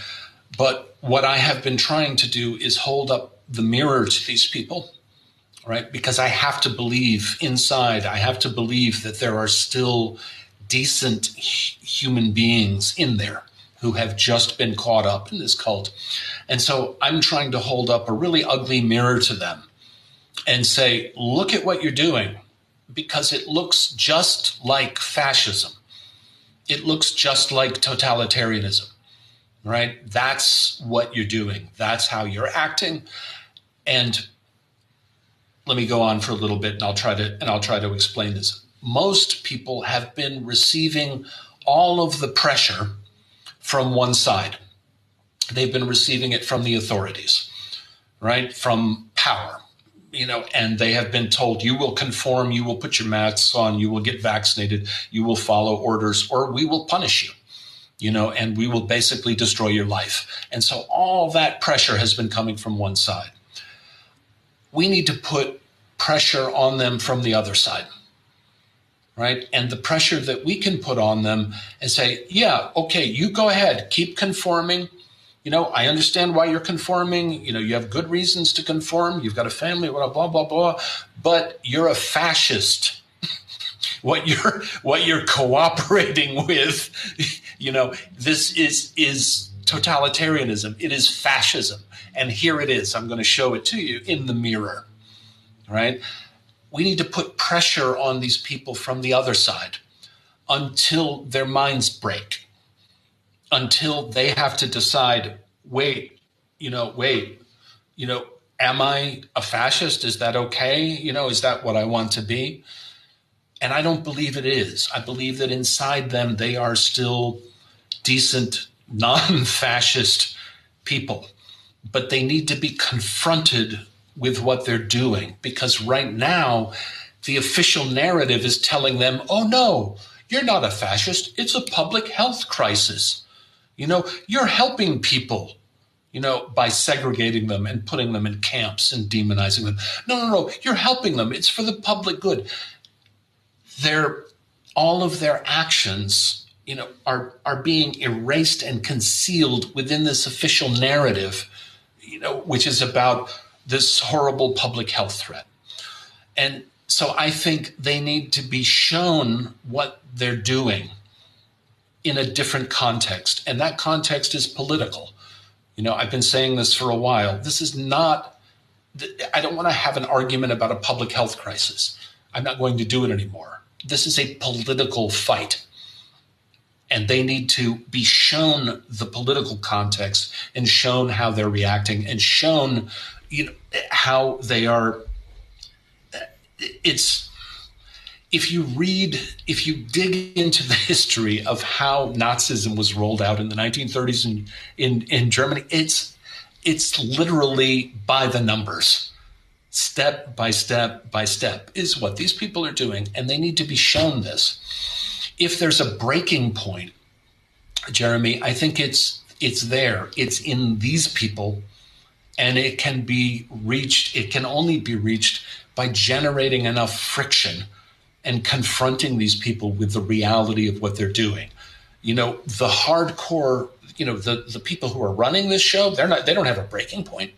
But what i have been trying to do is hold up the mirror to these people right? Because i have to believe inside. I have to believe that there are still decent human beings in there who have just been caught up in this cult. And so i'm trying to hold up a really ugly mirror to them and say look at what you're doing because it looks just like fascism. It looks just like totalitarianism, right? That's what you're doing. That's how you're acting. And let me go on for a little bit and I'll try to and I'll try to explain this. Most people have been receiving all of the pressure from one side. They've been receiving it from the authorities, right? From power you know, and they have been told you will conform, you will put your masks on, you will get vaccinated, you will follow orders, or we will punish you, you know, and we will basically destroy your life. And so all that pressure has been coming from one side. We need to put pressure on them from the other side. right? And the pressure that we can put on them and say, yeah, okay, you go ahead, keep conforming. You know, I understand why you're conforming. You know, you have good reasons to conform. You've got a family, blah, blah, blah, blah, but you're a fascist. [LAUGHS] what you're what you're cooperating [LAUGHS] with, you know, this is is totalitarianism. It is fascism. And here it is. I'm going to show it to you in the mirror. Right? we need to put pressure on these people from the other side until their minds break, until they have to decide wait, you know, wait, you know, am I a fascist? Is that okay? You know, is that what I want to be? And I don't believe it is. I believe that inside them, they are still decent, non fascist people, but they need to be confronted with what they're doing because right now the official narrative is telling them, oh no, you're not a fascist. It's a public health crisis. You know, you're helping people, you know, by segregating them and putting them in camps and demonizing them. No, no, no, you're helping them. It's for the public good. They're, all of their actions, you know, are, are being erased and concealed within this official narrative, you know, which is about this horrible public health threat. And so I think they need to be shown what they're doing in a different context. And that context is political. You know, I've been saying this for a while. This is not, I don't want to have an argument about a public health crisis. I'm not going to do it anymore. This is a political fight. And they need to be shown the political context and shown how they're reacting and shown you know how they are it's if you read if you dig into the history of how nazism was rolled out in the 1930s in in, in germany it's it's literally by the numbers. Step by step by step is what these people are doing and they need to be shown this. If there's a breaking point jeremy i think it's it's there. It's in these people and it can be reached it can only be reached by generating enough friction and confronting these people with the reality of what they're doing. You know the hardcore you know the the people who are running this show they're not they don't have a breaking point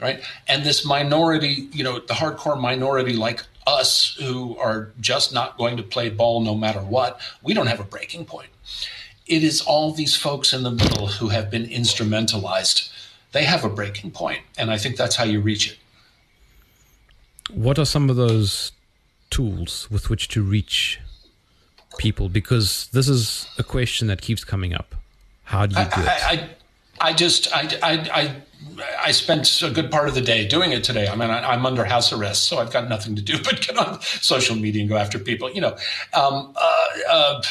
right? And this minority you know the hardcore minority like us who are just not going to play ball no matter what we don't have a breaking point. It is all these folks in the middle who have been instrumentalized. They have a breaking point, and I think that's how you reach it. What are some of those tools with which to reach people? Because this is a question that keeps coming up. How do you do it? I, I, I just I, I, I I spent a good part of the day doing it today. I mean, I, am under house arrest, so I've got nothing to do [LAUGHS] but get on social media and go after people. You know, um, uh, uh,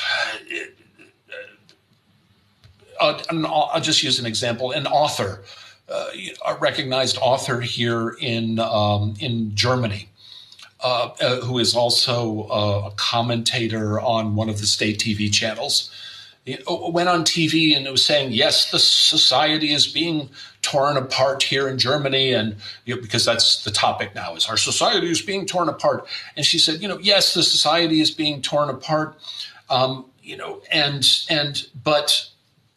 uh, I'll just use an example. An author uh, a recognized author here in um, in Germany, uh, uh, who is also uh, a commentator on one of the state TV channels. It went on TV and was saying, "Yes, the society is being torn apart here in Germany," and you know, because that's the topic now is our society is being torn apart. And she said, "You know, yes, the society is being torn apart, um, you know, and and but."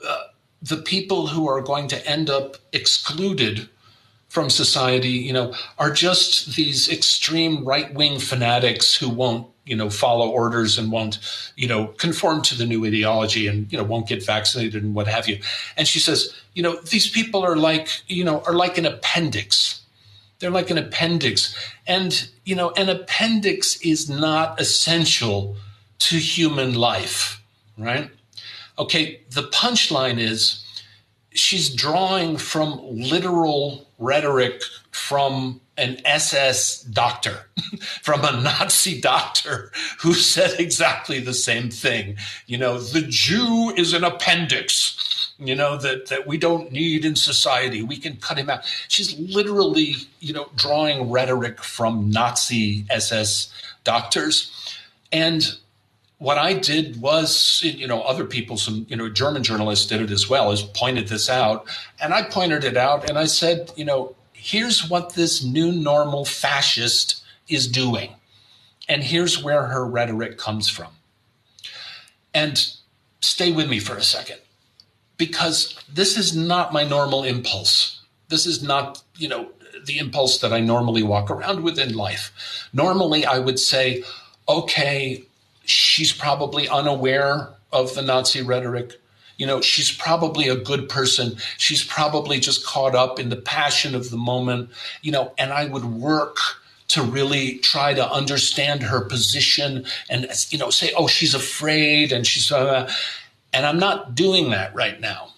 Uh, the people who are going to end up excluded from society, you know, are just these extreme right-wing fanatics who won't, you know, follow orders and won't, you know, conform to the new ideology and, you know, won't get vaccinated and what have you. And she says, you know, these people are like, you know, are like an appendix. They're like an appendix. And, you know, an appendix is not essential to human life, right? Okay, the punchline is she's drawing from literal rhetoric from an SS doctor, [LAUGHS] from a Nazi doctor who [LAUGHS] said exactly the same thing. You know, the Jew is an appendix, you know, that, that we don't need in society. We can cut him out. She's literally, you know, drawing rhetoric from Nazi SS doctors. And what I did was, you know, other people, some, you know, German journalists did it as well, is pointed this out. And I pointed it out and I said, you know, here's what this new normal fascist is doing. And here's where her rhetoric comes from. And stay with me for a second, because this is not my normal impulse. This is not, you know, the impulse that I normally walk around with in life. Normally, I would say, okay, she's probably unaware of the Nazi rhetoric. You know, she's probably a good person. She's probably just caught up in the passion of the moment, you know, and I would work to really try to understand her position and, you know, say, oh, she's afraid and she's, uh, and I'm not doing that right now.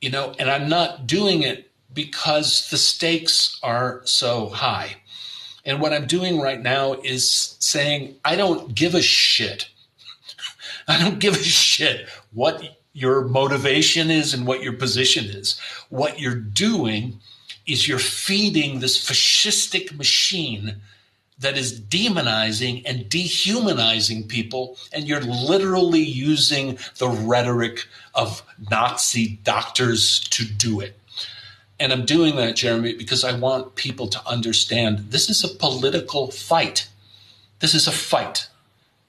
You know, and I'm not doing it because the stakes are so high. And what I'm doing right now is saying, I don't give a shit. [LAUGHS] I don't give a shit what your motivation is and what your position is. What you're doing is you're feeding this fascistic machine that is demonizing and dehumanizing people, and you're literally using the rhetoric of Nazi doctors to do it. And I'm doing that, Jeremy, because I want people to understand this is a political fight. This is a fight.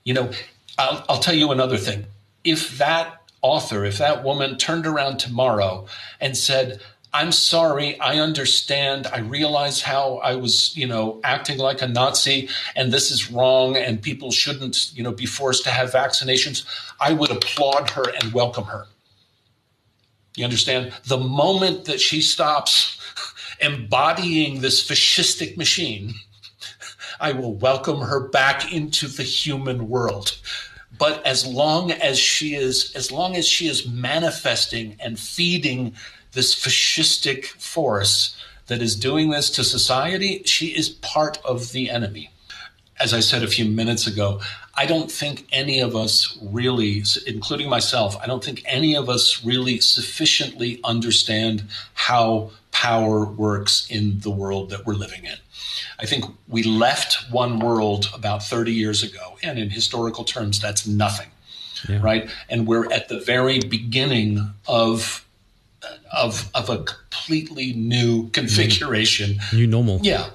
You know, I'll, I'll tell you another thing. If that author, if that woman turned around tomorrow and said, I'm sorry. I understand. I realize how I was, you know, acting like a Nazi and this is wrong and people shouldn't, you know, be forced to have vaccinations. I would applaud her and welcome her. You understand? The moment that she stops embodying this fascistic machine, I will welcome her back into the human world. But as long as she is, as long as she is manifesting and feeding this fascistic force that is doing this to society, she is part of the enemy. As I said a few minutes ago, I don't think any of us really, including myself, I don't think any of us really sufficiently understand how power works in the world that we're living in. I think we left one world about 30 years ago, and in historical terms, that's nothing, yeah. right? And we're at the very beginning of of of a completely new mm-hmm. configuration, new normal. Yeah,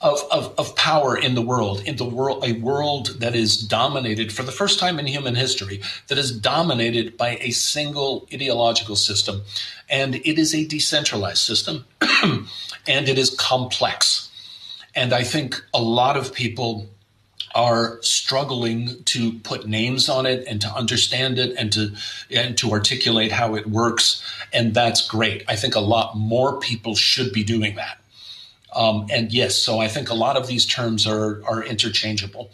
of, of, of power in the world, in the world, a world that is dominated for the first time in human history, that is dominated by a single ideological system. And it is a decentralized system [CLEARS THROAT] and it is complex. And I think a lot of people are struggling to put names on it and to understand it and to and to articulate how it works and that's great i think a lot more people should be doing that um, and yes, so I think a lot of these terms are are interchangeable.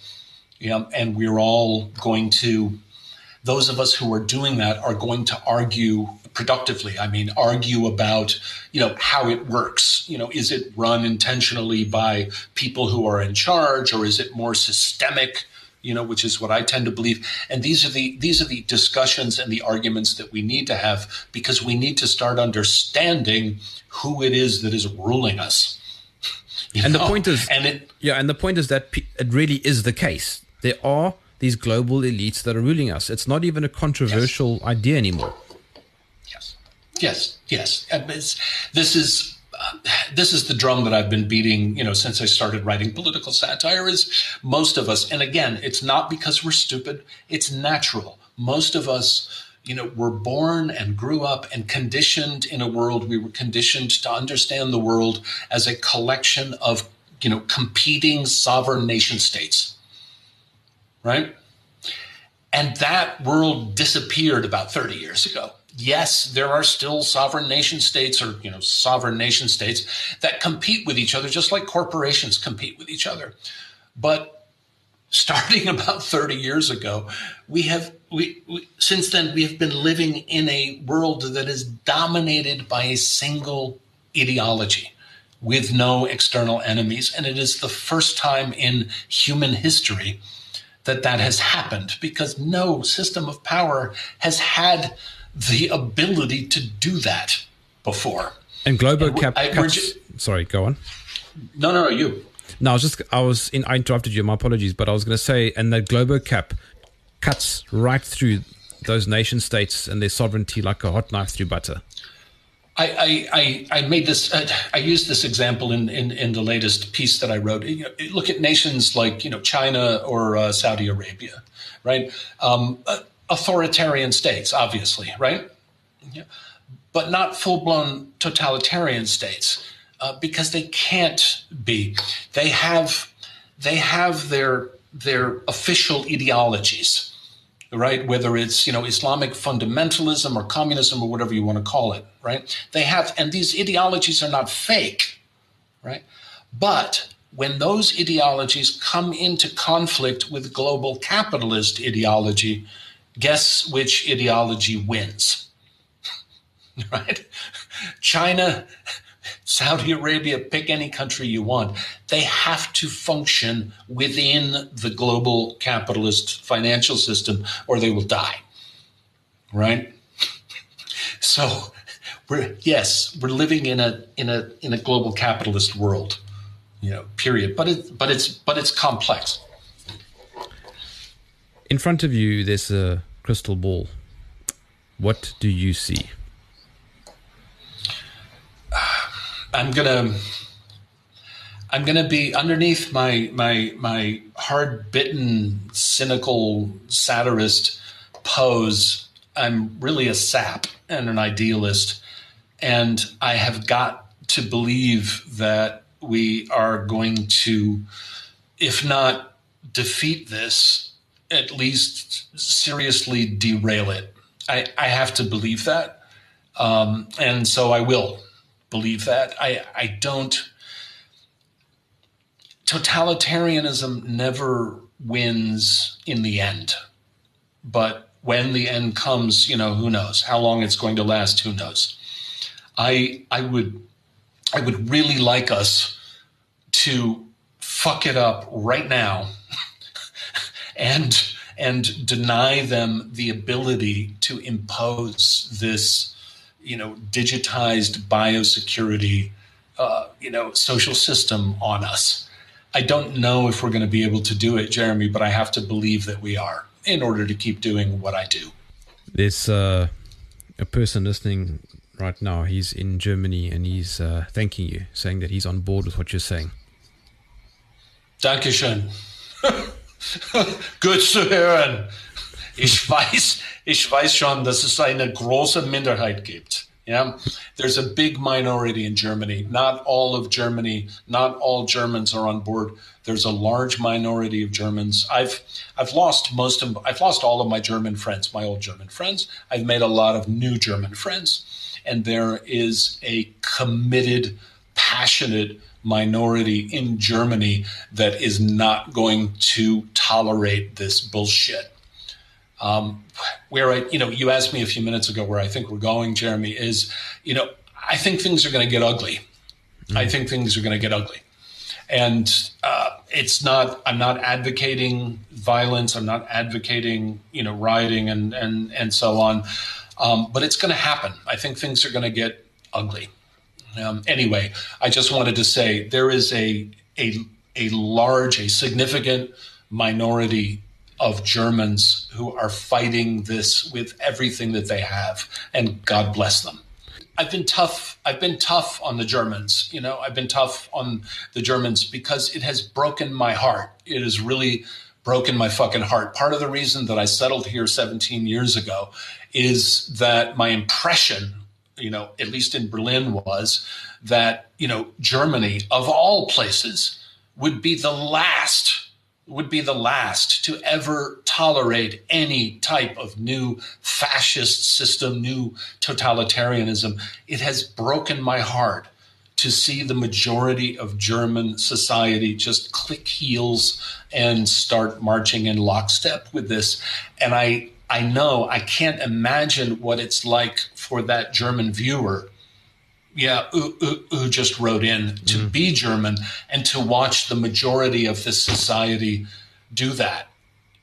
Yeah, and we're all going to those of us who are doing that are going to argue productively. I mean, argue about, you know, how it works. You know, is it run intentionally by people who are in charge or is it more systemic? You know, which is what I tend to believe. And these are the these are the discussions and the arguments that we need to have because we need to start understanding who it is that is ruling us and know? the point is, and it, yeah, and the point is that it really is the case. There are these global elites that are ruling us. It's not even a controversial yes. idea anymore. Yes, yes, yes. This is uh, this is the drum that I've been beating, you know, since I started writing political satire. Is most of us, and again, it's not because we're stupid; it's natural. Most of us you know, we were born and grew up and conditioned in a world. We were conditioned to understand the world as a collection of, you know, competing sovereign nation states. Right? And that world disappeared about 30 years ago. Yes, there are still sovereign nation states or, you know, sovereign nation states that compete with each other, just like corporations compete with each other. But starting [LAUGHS] about 30 years ago, we have we, we, since then we have been living in a world that is dominated by a single ideology with no external enemies. And it is the first time in human history that that has happened because no system of power has had the ability to do that before. And globocap cuts, sorry go on. No no no you. No, I was just I was in I interrupted you. My apologies, but I was going to say, and that GloboCap cuts right through those nation states and their sovereignty like a hot knife through butter. I, I, I made this, uh, I used this example in, in, in, the latest piece that I wrote. You know, look at nations like, you know, China or uh, Saudi Arabia, right? Um, uh, authoritarian states, obviously, right? Yeah. But not full blown totalitarian states uh, because they can't be. They have, they have their, their official ideologies right? Whether it's you know Islamic fundamentalism or communism or whatever you want to call it, right? They have, and these ideologies are not fake, right? But when those ideologies come into conflict with global capitalist ideology, guess which ideology wins? [LAUGHS] right? China Saudi Arabia, pick any country you want. They have to function within the global capitalist financial system or they will die. Right? [LAUGHS] So we're yes, we're living in a in a in a global capitalist world, you know, period. But it but it's but it's complex. In front of you there's a crystal ball. What do you see? I'm gonna I'm gonna be underneath my my my hard bitten, cynical satirist pose. I'm really a sap and an idealist, and I have got to believe that we are going to, if not defeat this, at least seriously derail it. I, I have to believe that. Um, and so I will believe that. I, I don't. Totalitarianism never wins in the end. But when the end comes, you know, who knows? How long it's going to last, who knows? I I would I would really like us to fuck it up right now [LAUGHS] and and deny them the ability to impose this you know, digitized biosecurity, uh, you know, social system on us. I don't know if we're going to be able to do it, Jeremy, but I have to believe that we are in order to keep doing what I do. There's uh, a person listening right now. He's in Germany and he's uh, thanking you, saying that he's on board with what you're saying. Dankeschön. [LAUGHS] Good zu hören. Ich [LAUGHS] weiß, ich weiß schon, dass es eine große Minderheit gibt. Yeah, there's a big minority in Germany. Not all of Germany, not all Germans are on board. There's a large minority of Germans. I've I've lost most of I've lost all of my German friends, my old German friends. I've made a lot of new German friends, and there is a committed, passionate minority in Germany that is not going to tolerate this bullshit. Um, where I, you know, you asked me a few minutes ago where I think we're going, Jeremy, is, you know, I think things are going to get ugly. Mm-hmm. I think things are going to get ugly. And uh, it's not, I'm not advocating violence. I'm not advocating, you know, rioting and, and, and so on. Um, but it's going to happen. I think things are going to get ugly. Um, anyway, I just wanted to say there is a, a, a large, a significant minority of Germans who are fighting this with everything that they have, and God bless them. I've been tough. I've been tough on the Germans. You know, I've been tough on the Germans because it has broken my heart. It has really broken my fucking heart. Part of the reason that I settled here 17 years ago is that my impression, you know, at least in Berlin, was that, you know, Germany, of all places, would be the last would be the last to ever tolerate any type of new fascist system, new totalitarianism. It has broken my heart to see the majority of German society just click heels and start marching in lockstep with this. And I, I know I can't imagine what it's like for that German viewer yeah, who, who, who, just wrote in to mm. be German and to watch the majority of this society do that,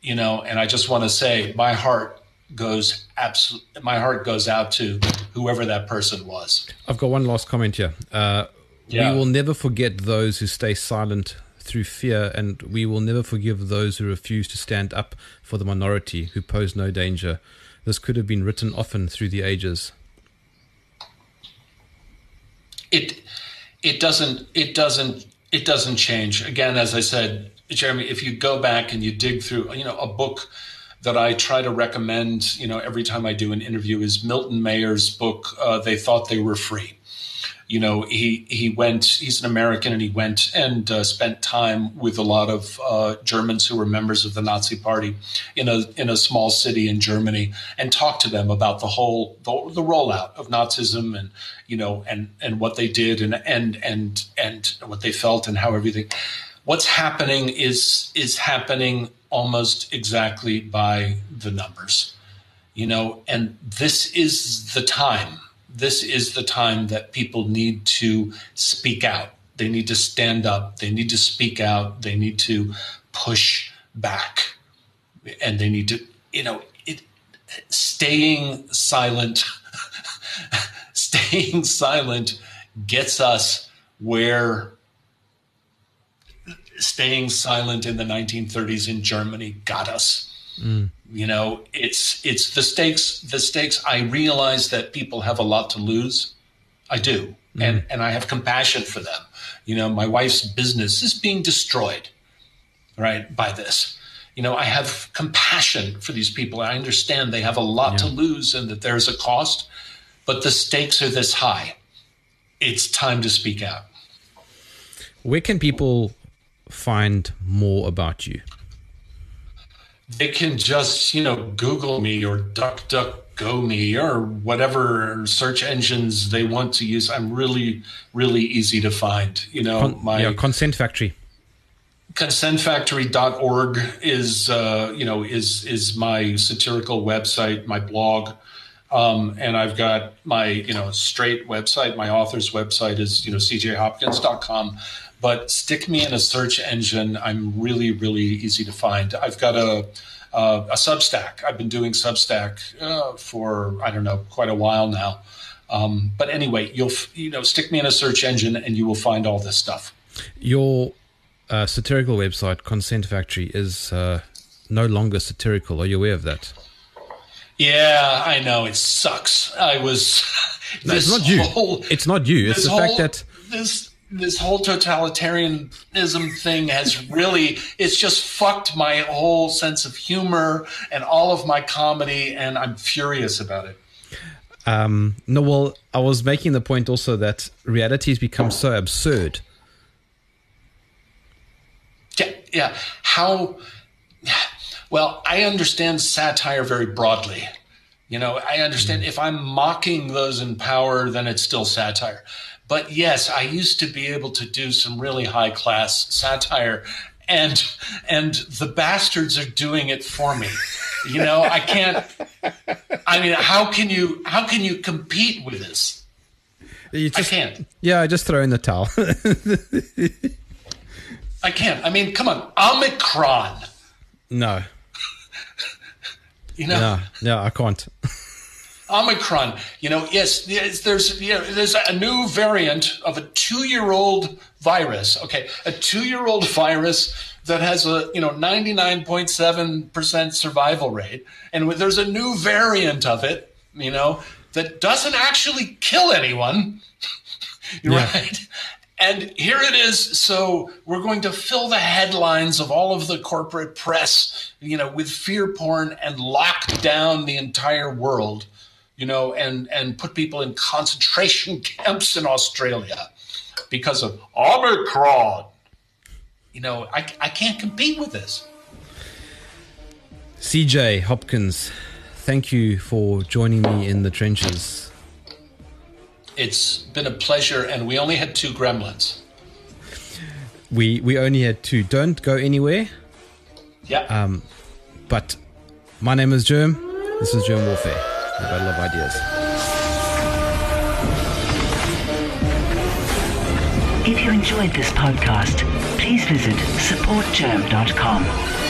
you know. And I just want to say, my heart goes absolutely, my heart goes out to whoever that person was. I've got one last comment here. Uh, yeah. We will never forget those who stay silent through fear, and we will never forgive those who refuse to stand up for the minority who pose no danger. This could have been written often through the ages. It it doesn't it doesn't it doesn't change. Again, as I said, Jeremy, if you go back and you dig through, you know, a book that I try to recommend, you know, every time I do an interview is Milton Mayer's book. Uh, they thought they were free you know, he he went. He's an American, and he went and uh, spent time with a lot of uh, Germans who were members of the Nazi Party in a in a small city in Germany, and talked to them about the whole the, the rollout of Nazism, and you know, and and what they did, and and and and what they felt, and how everything. What's happening is is happening almost exactly by the numbers, you know, and this is the time this is the time that people need to speak out. They need to stand up. They need to speak out. They need to push back. And they need to, you know, it, staying silent, [LAUGHS] staying silent gets us where staying silent in the 1930s in Germany got us. Mm. You know, it's it's the stakes. The stakes. I realize that people have a lot to lose. I do, mm. and and I have compassion for them. You know, my wife's business is being destroyed, right, by this. You know, I have compassion for these people. I understand they have a lot yeah. to lose and that there's a cost, but the stakes are this high. It's time to speak out. Where can people find more about you? They can just you know google me or duck duck go me or whatever search engines they want to use i'm really really easy to find you know Con- my yeah, consent factory consentfactory.org is uh, you know is is my satirical website my blog um, and I've got my you know straight website. My author's website is you know cjhopkins.com. But stick me in a search engine. I'm really really easy to find. I've got a uh, a Substack. I've been doing Substack uh, for I don't know quite a while now. Um, but anyway, you'll you know stick me in a search engine and you will find all this stuff. Your uh, satirical website, Consent Factory, is uh, no longer satirical. Are you aware of that? Yeah, I know it sucks. I was. no, it's not you. Whole, it's not you. It's the whole, fact that this this whole totalitarianism thing has really it's just fucked my whole sense of humor and all of my comedy, and I'm furious about it. Um, no, well, I was making the point also that reality has become so absurd. Yeah, yeah. How well, I understand satire very broadly. You know, I understand mm. if I'm mocking those in power, then it's still satire. But yes, I used to be able to do some really high class satire and and the bastards are doing it for me. You know, I can't I mean, how can you how can you compete with this? You Just, I can't. Yeah, I just throw in the towel. I can't. I mean, come on, Omicron. No. You know? No, no, I can't. Omicron, you know, yes, there's you know, there's a new variant of a two-year-old virus. Okay, a two-year-old virus that has a you know 99.7% survival rate, and there's a new variant of it, you know, that doesn't actually kill anyone, [LAUGHS] yeah. right? And here it is. So we're going to fill the headlines of all of the corporate press, you know, with fear porn and lock down the entire world, you know, and and put people in concentration [LAUGHS] camps in Australia because of Omicron. You know, I, I can't compete with this. CJ Hopkins, thank you for joining me in the trenches. It's been a pleasure, and we only had two gremlins. We we only had two. Don't go anywhere. Yeah. Um, but my name is Jerm. This is Jerm Warfare, the Battle of Ideas. If you enjoyed this podcast, please visit supportjerm.com